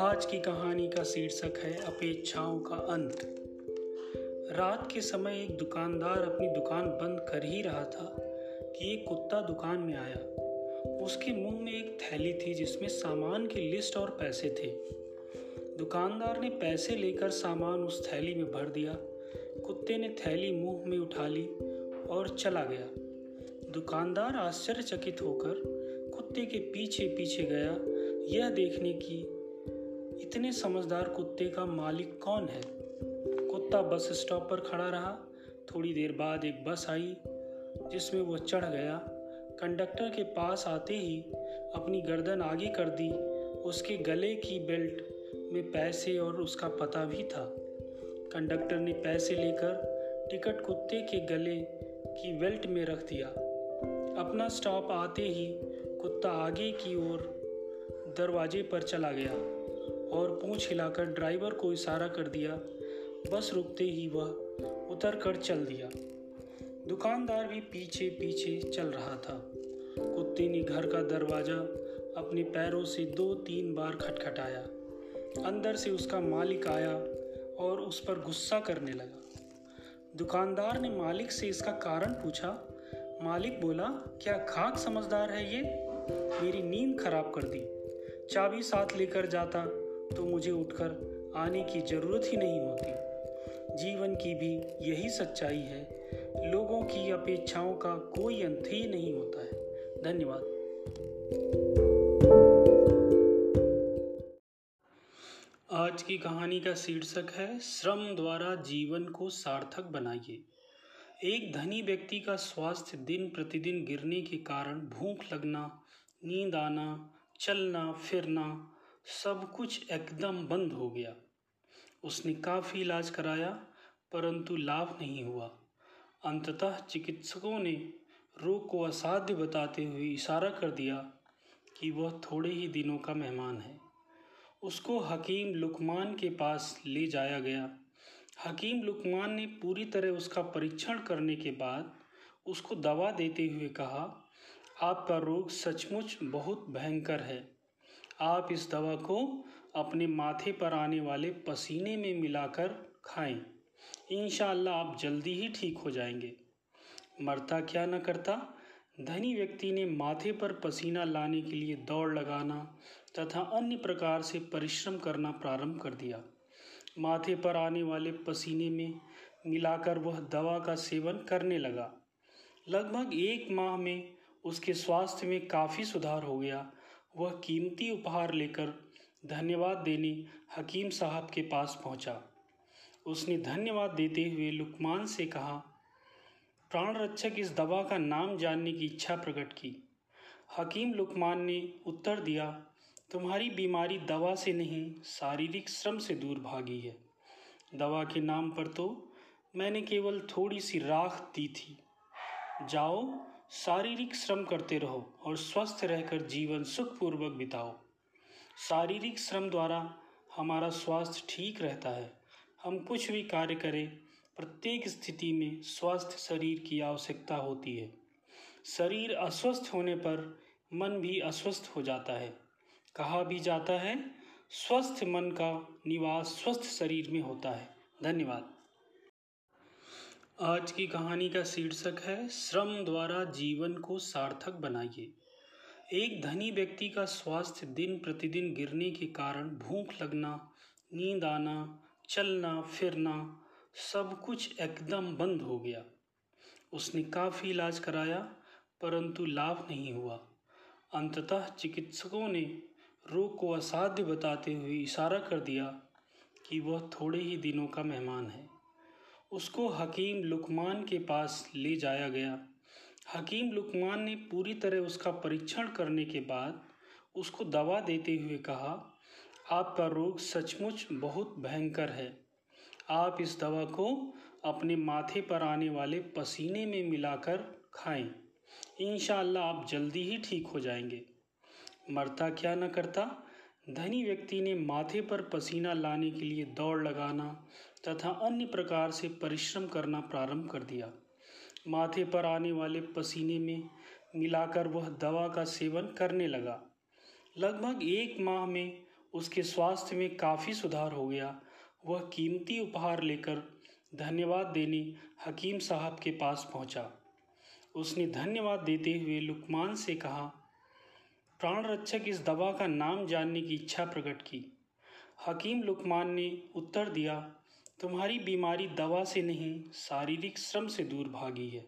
आज की कहानी का शीर्षक है अपेक्षाओं का अंत। रात के समय एक दुकानदार अपनी दुकान बंद कर ही रहा था कि एक कुत्ता दुकान में आया। उसके मुँह में एक थैली थी जिसमें सामान की लिस्ट और पैसे थे। दुकानदार ने पैसे लेकर सामान उस थैली में भर दिया। कुत्ते ने थैली मुँह में उठा ली और चला गया। दुकानदार आश्चर्यचकित होकर कुत्ते के पीछे पीछे गया, यह देखने की इतने समझदार कुत्ते का मालिक कौन है? कुत्ता बस स्टॉप पर खड़ा रहा। थोड़ी देर बाद एक बस आई, जिसमें वह चढ़ गया। कंडक्टर के पास आते ही अपनी गर्दन आगे कर दी। उसके गले की बेल्ट में पैसे और उसका पता भी था। कंडक्टर ने पैसे लेकर टिकट कुत्ते के गले की बेल्ट में रख दिया। अपना स्टॉप आते ही कुत्ता आगे की ओर दरवाजे पर चला गया। और पूंछ हिलाकर ड्राइवर को इशारा कर दिया। बस रुकते ही वह उतर कर चल दिया। दुकानदार भी पीछे पीछे चल रहा था। कुत्ते ने घर का दरवाज़ा अपने पैरों से दो तीन बार खटखटाया। अंदर से उसका मालिक आया और उस पर गुस्सा करने लगा। दुकानदार ने मालिक से इसका कारण पूछा। मालिक बोला, क्या खाक समझदार है ये? मेरी नींद खराब कर दी। चाबी साथ लेकर जाता। तो मुझे उठकर आने की ज़रूरत ही नहीं होती। जीवन की भी यही सच्चाई है। लोगों की अपेक्षाओं का कोई अंत ही नहीं होता है। धन्यवाद। आज की कहानी का शीर्षक है, श्रम द्वारा जीवन को सार्थक बनाइए। एक धनी व्यक्ति का स्वास्थ्य दिन प्रतिदिन गिरने के कारण भूख लगना, नींद आना, चलना, फिरना सब कुछ एकदम बंद हो गया। उसने काफ़ी इलाज कराया, परंतु लाभ नहीं हुआ। अंततः चिकित्सकों ने रोग को असाध्य बताते हुए इशारा कर दिया कि वह थोड़े ही दिनों का मेहमान है। उसको हकीम लुकमान के पास ले जाया गया। हकीम लुकमान ने पूरी तरह उसका परीक्षण करने के बाद उसको दवा देते हुए कहा, आपका रोग सचमुच बहुत भयंकर है। आप इस दवा को अपने माथे पर आने वाले पसीने में मिलाकर खाएँ। इन आप जल्दी ही ठीक हो जाएँगे। मरता क्या न करता, धनी व्यक्ति ने माथे पर पसीना लाने के लिए दौड़ लगाना तथा अन्य प्रकार से परिश्रम करना प्रारंभ कर दिया। माथे पर आने वाले पसीने में मिलाकर वह दवा का सेवन करने लगा। लगभग एक माह में उसके स्वास्थ्य में काफ़ी सुधार हो गया वह कीमती उपहार लेकर धन्यवाद देने हकीम साहब के पास पहुँचा। उसने धन्यवाद देते हुए लुकमान से कहा प्राण रक्षक इस दवा का नाम जानने की इच्छा प्रकट की। हकीम लुकमान ने उत्तर दिया, तुम्हारी बीमारी दवा से नहीं, शारीरिक श्रम से दूर भागी है। दवा के नाम पर तो मैंने केवल थोड़ी सी राख दी थी। जाओ शारीरिक श्रम करते रहो और स्वस्थ रहकर जीवन सुखपूर्वक बिताओ। शारीरिक श्रम द्वारा हमारा स्वास्थ्य ठीक रहता है। हम कुछ भी कार्य करें, प्रत्येक स्थिति में स्वस्थ शरीर की आवश्यकता होती है। शरीर अस्वस्थ होने पर मन भी अस्वस्थ हो जाता है। कहा भी जाता है, स्वस्थ मन का निवास स्वस्थ शरीर में होता है। धन्यवाद। आज की कहानी का शीर्षक है, श्रम द्वारा जीवन को सार्थक बनाइए। एक धनी व्यक्ति का स्वास्थ्य दिन प्रतिदिन गिरने के कारण भूख लगना, नींद आना, चलना, फिरना, सब कुछ एकदम बंद हो गया। उसने काफ़ी इलाज कराया, परंतु लाभ नहीं हुआ। अंततः चिकित्सकों ने रोग को असाध्य बताते हुए इशारा कर दिया कि वह थोड़े ही दिनों का मेहमान है। उसको हकीम लुकमान के पास ले जाया गया। हकीम लुकमान ने पूरी तरह उसका परीक्षण करने के बाद उसको दवा देते हुए कहा आपका रोग सचमुच बहुत भयंकर है। आप इस दवा को अपने माथे पर आने वाले पसीने में मिलाकर खाएँ। इन आप जल्दी ही ठीक हो जाएँगे मरता क्या न करता, धनी व्यक्ति ने माथे पर पसीना लाने के लिए दौड़ लगाना तथा अन्य प्रकार से परिश्रम करना प्रारंभ कर दिया। माथे पर आने वाले पसीने में मिलाकर वह दवा का सेवन करने लगा। लगभग एक माह में उसके स्वास्थ्य में काफ़ी सुधार हो गया। वह कीमती उपहार लेकर धन्यवाद देने हकीम साहब के पास पहुँचा। उसने धन्यवाद देते हुए लुकमान से कहा प्राण रक्षक इस दवा का नाम जानने की इच्छा प्रकट की। हकीम लुकमान ने उत्तर दिया तुम्हारी बीमारी दवा से नहीं, शारीरिक श्रम से दूर भागी है।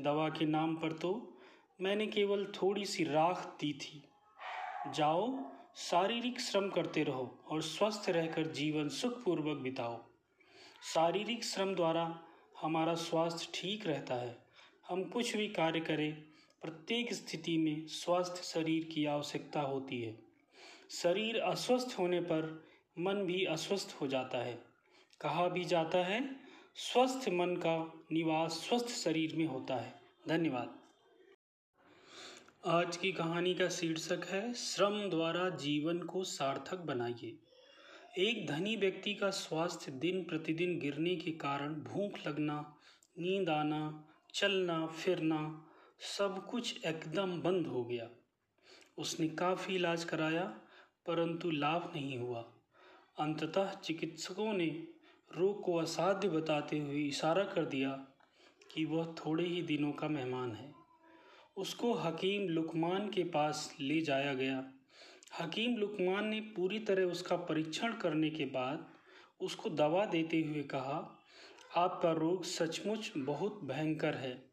दवा के नाम पर तो मैंने केवल थोड़ी सी राख दी थी। जाओ, शारीरिक श्रम करते रहो और स्वस्थ रहकर जीवन सुखपूर्वक बिताओ। शारीरिक श्रम द्वारा हमारा स्वास्थ्य ठीक रहता है। हम कुछ भी कार्य करें, प्रत्येक स्थिति में स्वस्थ शरीर की आवश्यकता होती है। शरीर अस्वस्थ होने पर मन भी अस्वस्थ हो जाता है। कहा भी जाता है, स्वस्थ मन का निवास स्वस्थ शरीर में होता है। धन्यवाद। आज की कहानी का शीर्षक है, श्रम द्वारा जीवन को सार्थक बनाइए। एक धनी व्यक्ति का स्वास्थ्य दिन प्रतिदिन गिरने के कारण भूख लगना, नींद आना, चलना, फिरना, सब कुछ एकदम बंद हो गया। उसने काफ़ी इलाज कराया, परंतु लाभ नहीं हुआ। अंततः चिकित्सकों ने रोग को असाध्य बताते हुए इशारा कर दिया कि वह थोड़े ही दिनों का मेहमान है। उसको हकीम लुकमान के पास ले जाया गया। हकीम लुकमान ने पूरी तरह उसका परीक्षण करने के बाद उसको दवा देते हुए कहा आपका रोग सचमुच बहुत भयंकर है।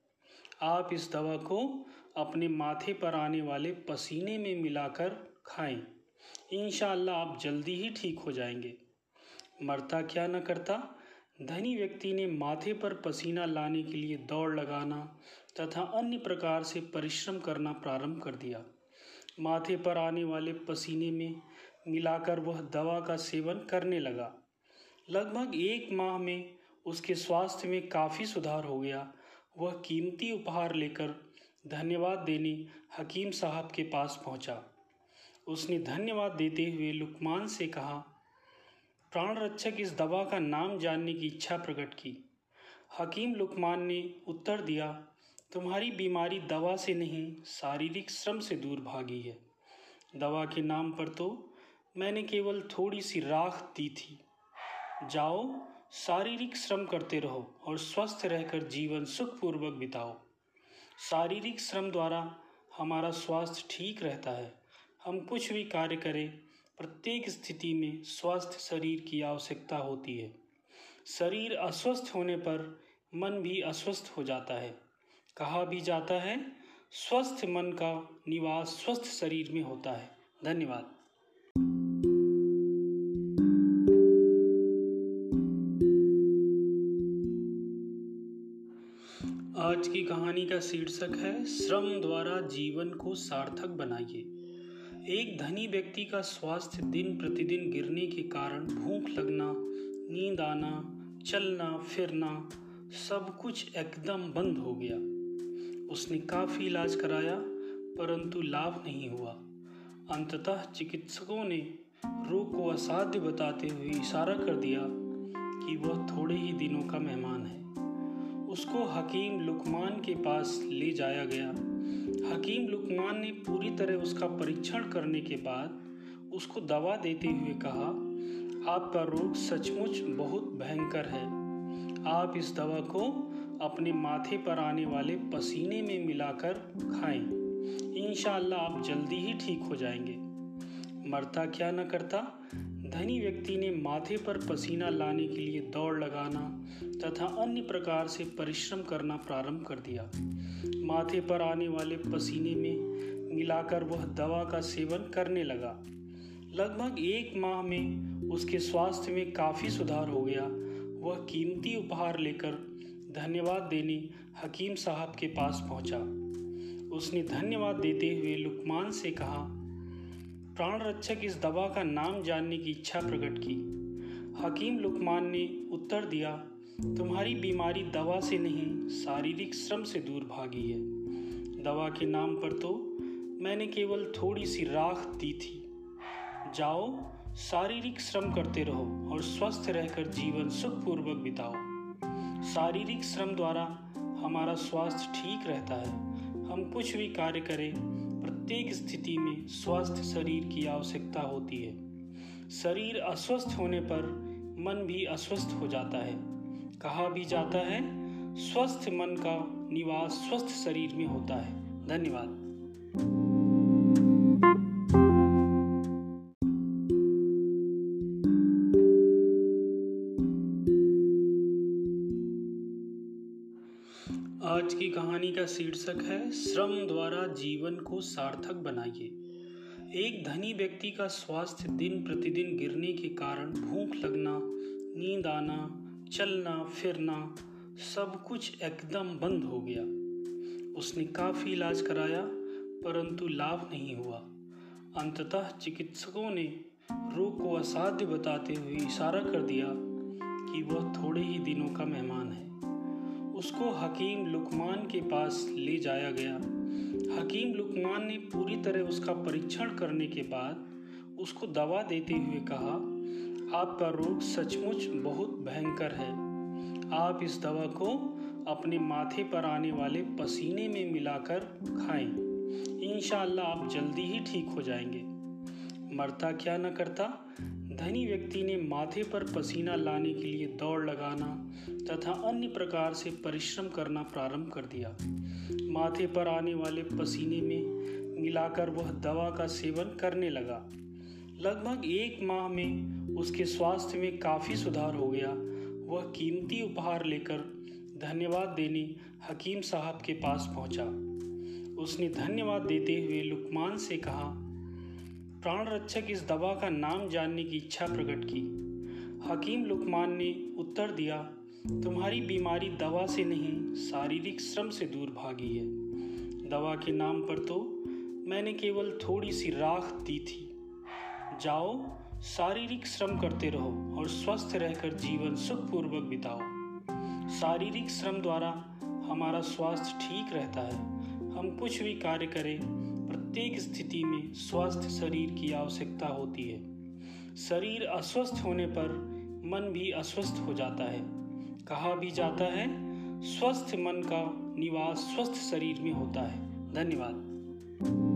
आप इस दवा को अपने माथे पर आने वाले पसीने में मिलाकर खाएँ। इंशाअल्लाह आप जल्दी ही ठीक हो जाएँगे। मरता क्या न करता? धनी व्यक्ति ने माथे पर पसीना लाने के लिए दौड़ लगाना तथा अन्य प्रकार से परिश्रम करना प्रारंभ कर दिया। माथे पर आने वाले पसीने में मिलाकर वह दवा का सेवन करने लगा। लगभग एक माह में उसके स्वास्थ्य में काफ़ी सुधार हो गया। वह कीमती उपहार लेकर धन्यवाद देने हकीम साहब के पास पहुँचा। उसने धन्यवाद देते हुए लुकमान से कहा प्राण रक्षक इस दवा का नाम जानने की इच्छा प्रकट की। हकीम लुकमान ने उत्तर दिया, तुम्हारी बीमारी दवा से नहीं, शारीरिक श्रम से दूर भागी है। दवा के नाम पर तो मैंने केवल थोड़ी सी राख दी थी। जाओ, शारीरिक श्रम करते रहो और स्वस्थ रहकर जीवन सुखपूर्वक बिताओ। शारीरिक श्रम द्वारा हमारा स्वास्थ्य ठीक रहता है। हम कुछ भी कार्य करें प्रत्येक स्थिति में स्वस्थ शरीर की आवश्यकता होती है। शरीर अस्वस्थ होने पर मन भी अस्वस्थ हो जाता है। कहा भी जाता है, स्वस्थ मन का निवास स्वस्थ शरीर में होता है। धन्यवाद। आज की कहानी का शीर्षक है, श्रम द्वारा जीवन को सार्थक बनाइए। एक धनी व्यक्ति का स्वास्थ्य दिन प्रतिदिन गिरने के कारण भूख लगना, नींद आना, चलना, फिरना, सब कुछ एकदम बंद हो गया। उसने काफ़ी इलाज कराया, परंतु लाभ नहीं हुआ। अंततः चिकित्सकों ने रोग को असाध्य बताते हुए इशारा कर दिया कि वह थोड़े ही दिनों का मेहमान है। उसको हकीम लुकमान के पास ले जाया गया। हकीम लुकमान ने पूरी तरह उसका परीक्षण करने के बाद उसको दवा देते हुए कहा, आपका रोग सचमुच बहुत भयंकर है। आप इस दवा को अपने माथे पर आने वाले पसीने में मिलाकर खाएँ। इन आप जल्दी ही ठीक हो जाएँगे। मरता क्या न करता? धनी व्यक्ति ने माथे पर पसीना लाने के लिए दौड़ लगाना तथा अन्य प्रकार से परिश्रम करना प्रारंभ कर दिया। माथे पर आने वाले पसीने में मिलाकर वह दवा का सेवन करने लगा। लगभग एक माह में उसके स्वास्थ्य में काफ़ी सुधार हो गया। वह कीमती उपहार लेकर धन्यवाद देने हकीम साहब के पास पहुँचा। उसने धन्यवाद देते हुए लुकमान से कहा प्राण रक्षक इस दवा का नाम जानने की इच्छा प्रकट की। हकीम लुकमान ने उत्तर दिया, तुम्हारी बीमारी दवा से नहीं, शारीरिक श्रम से दूर भागी है। दवा के नाम पर तो मैंने केवल थोड़ी सी राख दी थी। जाओ, शारीरिक श्रम करते रहो और स्वस्थ रहकर जीवन सुखपूर्वक बिताओ। शारीरिक श्रम द्वारा हमारा स्वास्थ्य ठीक रहता है। हम कुछ भी कार्य करें प्रत्येक स्थिति में स्वस्थ शरीर की आवश्यकता होती है। शरीर अस्वस्थ होने पर मन भी अस्वस्थ हो जाता है। कहा भी जाता है, स्वस्थ मन का निवास स्वस्थ शरीर में होता है। धन्यवाद। कहानी का शीर्षक है, श्रम द्वारा जीवन को सार्थक बनाइए। एक धनी व्यक्ति का स्वास्थ्य दिन प्रतिदिन गिरने के कारण भूख लगना, नींद आना, चलना, फिरना, सब कुछ एकदम बंद हो गया। उसने काफ़ी इलाज कराया, परंतु लाभ नहीं हुआ। अंततः चिकित्सकों ने रोग को असाध्य बताते हुए इशारा कर दिया कि वह थोड़े ही दिनों का मेहमान है। उसको हकीम लुकमान के पास ले जाया गया। हकीम लुकमान ने पूरी तरह उसका परीक्षण करने के बाद उसको दवा देते हुए कहा, आपका रोग सचमुच बहुत भयंकर है। आप इस दवा को अपने माथे पर आने वाले पसीने में मिलाकर खाएँ। इंशाल्लाह आप जल्दी ही ठीक हो जाएँगे। मरता क्या न करता धनी व्यक्ति ने माथे पर पसीना लाने के लिए दौड़ लगाना तथा अन्य प्रकार से परिश्रम करना प्रारंभ कर दिया। माथे पर आने वाले पसीने में मिलाकर वह दवा का सेवन करने लगा। लगभग एक माह में उसके स्वास्थ्य में काफ़ी सुधार हो गया। वह कीमती उपहार लेकर धन्यवाद देने हकीम साहब के पास पहुँचा। उसने धन्यवाद देते हुए लुकमान से कहा प्राण रक्षक इस दवा का नाम जानने की इच्छा प्रकट की। हकीम लुकमान ने उत्तर दिया, तुम्हारी बीमारी दवा से नहीं, शारीरिक श्रम से दूर भागी है। दवा के नाम पर तो मैंने केवल थोड़ी सी राख दी थी। जाओ, शारीरिक श्रम करते रहो और स्वस्थ रहकर जीवन सुखपूर्वक बिताओ। शारीरिक श्रम द्वारा हमारा स्वास्थ्य ठीक रहता है। हम कुछ भी कार्य करें प्रत्येक स्थिति में स्वस्थ शरीर की आवश्यकता होती है। शरीर अस्वस्थ होने पर मन भी अस्वस्थ हो जाता है। कहा भी जाता है, स्वस्थ मन का निवास स्वस्थ शरीर में होता है। धन्यवाद।